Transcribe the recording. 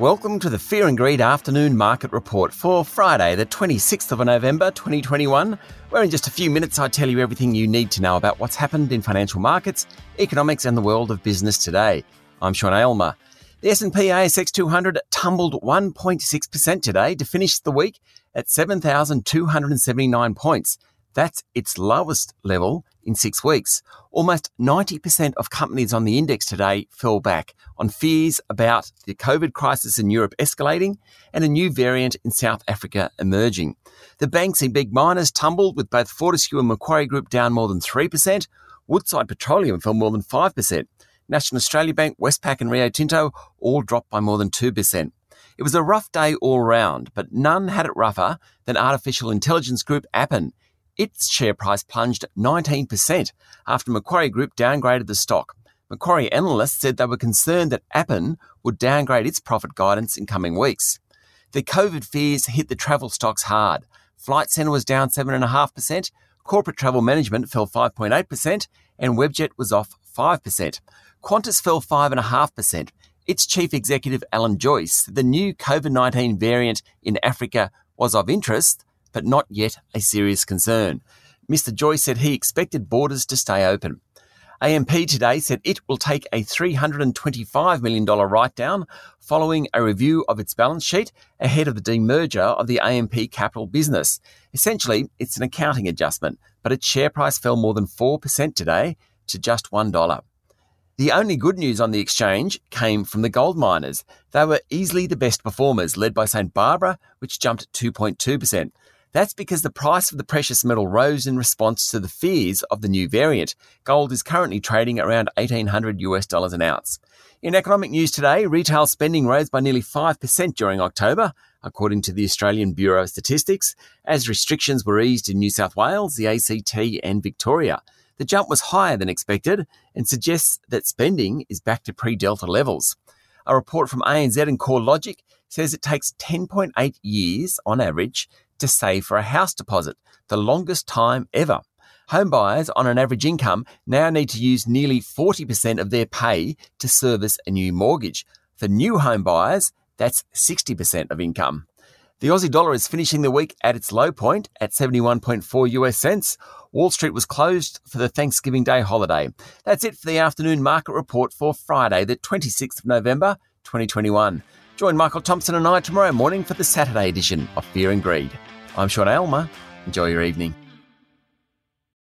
Welcome to the Fear and Greed Afternoon Market Report for Friday, the 26th of November 2021, where in just a few minutes I tell you everything you need to know about what's happened in financial markets, economics and the world of business today. I'm Sean Aylmer. The S&P ASX 200 tumbled 1.6% today to finish the week at 7,279 points. That's its lowest level in six weeks. Almost 90% of companies on the index today fell back on fears about the COVID crisis in Europe escalating and a new variant in South Africa emerging. The banks and big miners tumbled with both Fortescue and Macquarie Group down more than 3%. Woodside Petroleum fell more than 5%. National Australia Bank, Westpac and Rio Tinto all dropped by more than 2%. It was a rough day all round, but none had it rougher than artificial intelligence group Appen. Its share price plunged 19% after Macquarie Group downgraded the stock. Macquarie analysts said they were concerned that Appen would downgrade its profit guidance in coming weeks. The COVID fears hit the travel stocks hard. Flight Centre was down 7.5%, corporate travel management fell 5.8%, and Webjet was off 5%. Qantas fell 5.5%. Its chief executive, Alan Joyce, said the new COVID 19 variant in Africa was of interest, but not yet a serious concern. Mr. Joyce said he expected borders to stay open. AMP today said it will take a $325 million write down following a review of its balance sheet ahead of the demerger of the AMP capital business. Essentially, it's an accounting adjustment, but its share price fell more than 4% today to just $1. The only good news on the exchange came from the gold miners. They were easily the best performers, led by St. Barbara, which jumped 2.2%. That's because the price of the precious metal rose in response to the fears of the new variant. Gold is currently trading around 1800 US dollars an ounce. In economic news today, retail spending rose by nearly 5% during October, according to the Australian Bureau of Statistics, as restrictions were eased in New South Wales, the ACT, and Victoria. The jump was higher than expected and suggests that spending is back to pre Delta levels. A report from ANZ and CoreLogic says it takes 10.8 years on average to save for a house deposit, the longest time ever. Homebuyers on an average income now need to use nearly 40% of their pay to service a new mortgage. For new homebuyers, that's 60% of income. The Aussie dollar is finishing the week at its low point at 71.4 US cents. Wall Street was closed for the Thanksgiving Day holiday. That's it for the afternoon market report for Friday, the 26th of November, 2021. Join Michael Thomson and I tomorrow morning for the Saturday edition of Fear and Greed. I'm Sean Aylmer. Enjoy your evening.